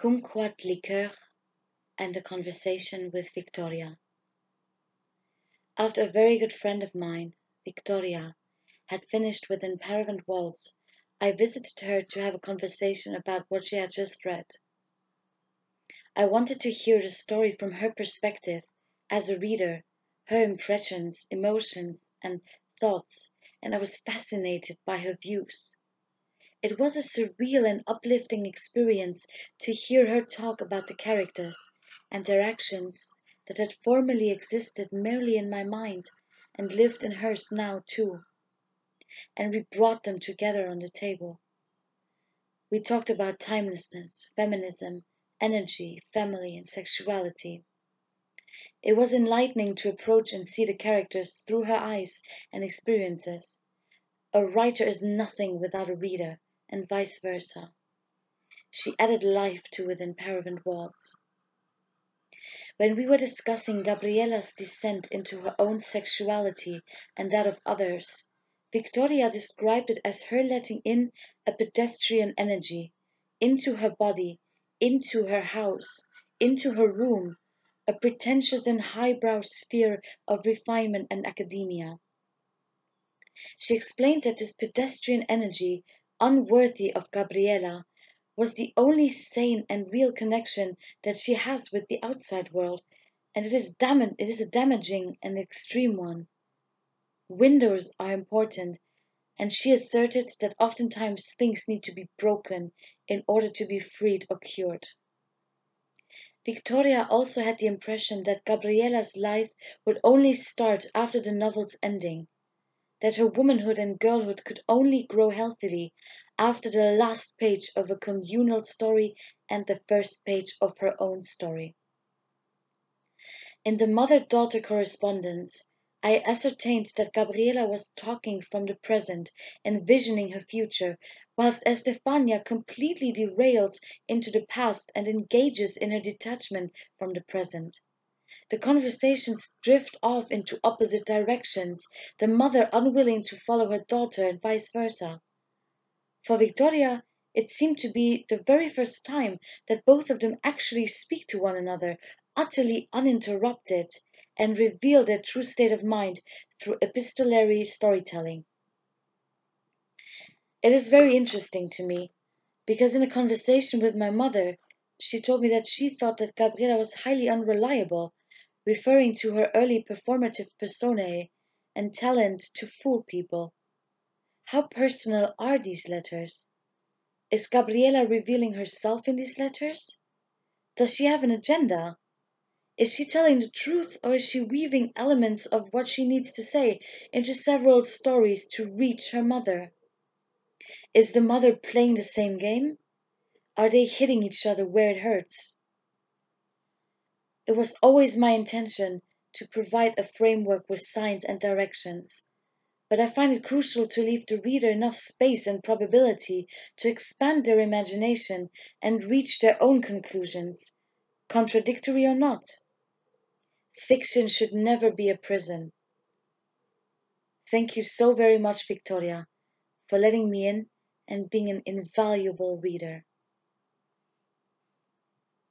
Kumquat Liqueur and a Conversation with Victoria After a very good friend of mine, Victoria, had finished with Within Paravent Walls, I visited her to have a conversation about what she had just read. I wanted to hear the story from her perspective, as a reader, her impressions, emotions, and thoughts, and I was fascinated by her views. It was a surreal and uplifting experience to hear her talk about the characters and their actions that had formerly existed merely in my mind and lived in hers now too. And we brought them together on the table. We talked about timelessness, feminism, energy, family, and sexuality. It was enlightening to approach and see the characters through her eyes and experiences. A writer is nothing without a reader, and vice versa. She added life to within Paravent walls. When we were discussing Gabriela's descent into her own sexuality and that of others, Victoria described it as her letting in a pedestrian energy into her body, into her house, into her room, a pretentious and highbrow sphere of refinement and academia. She explained that this pedestrian energy unworthy of Gabriela, was the only sane and real connection that she has with the outside world, and it is, dam- it is a damaging and extreme one. Windows are important, and she asserted that oftentimes things need to be broken in order to be freed or cured. Victoria also had the impression that Gabriela's life would only start after the novel's ending that her womanhood and girlhood could only grow healthily after the last page of a communal story and the first page of her own story. In the mother daughter correspondence, I ascertained that Gabriela was talking from the present, envisioning her future, whilst Estefania completely derails into the past and engages in her detachment from the present. The conversations drift off into opposite directions, the mother unwilling to follow her daughter and vice versa. For Victoria, it seemed to be the very first time that both of them actually speak to one another, utterly uninterrupted, and reveal their true state of mind through epistolary storytelling. It is very interesting to me, because in a conversation with my mother, she told me that she thought that Gabriela was highly unreliable referring to her early performative personae and talent to fool people. How personal are these letters? Is Gabriela revealing herself in these letters? Does she have an agenda? Is she telling the truth or is she weaving elements of what she needs to say into several stories to reach her mother? Is the mother playing the same game? Are they hitting each other where it hurts? It was always my intention to provide a framework with signs and directions, but I find it crucial to leave the reader enough space and probability to expand their imagination and reach their own conclusions, contradictory or not. Fiction should never be a prison. Thank you so very much, Victoria, for letting me in and being an invaluable reader.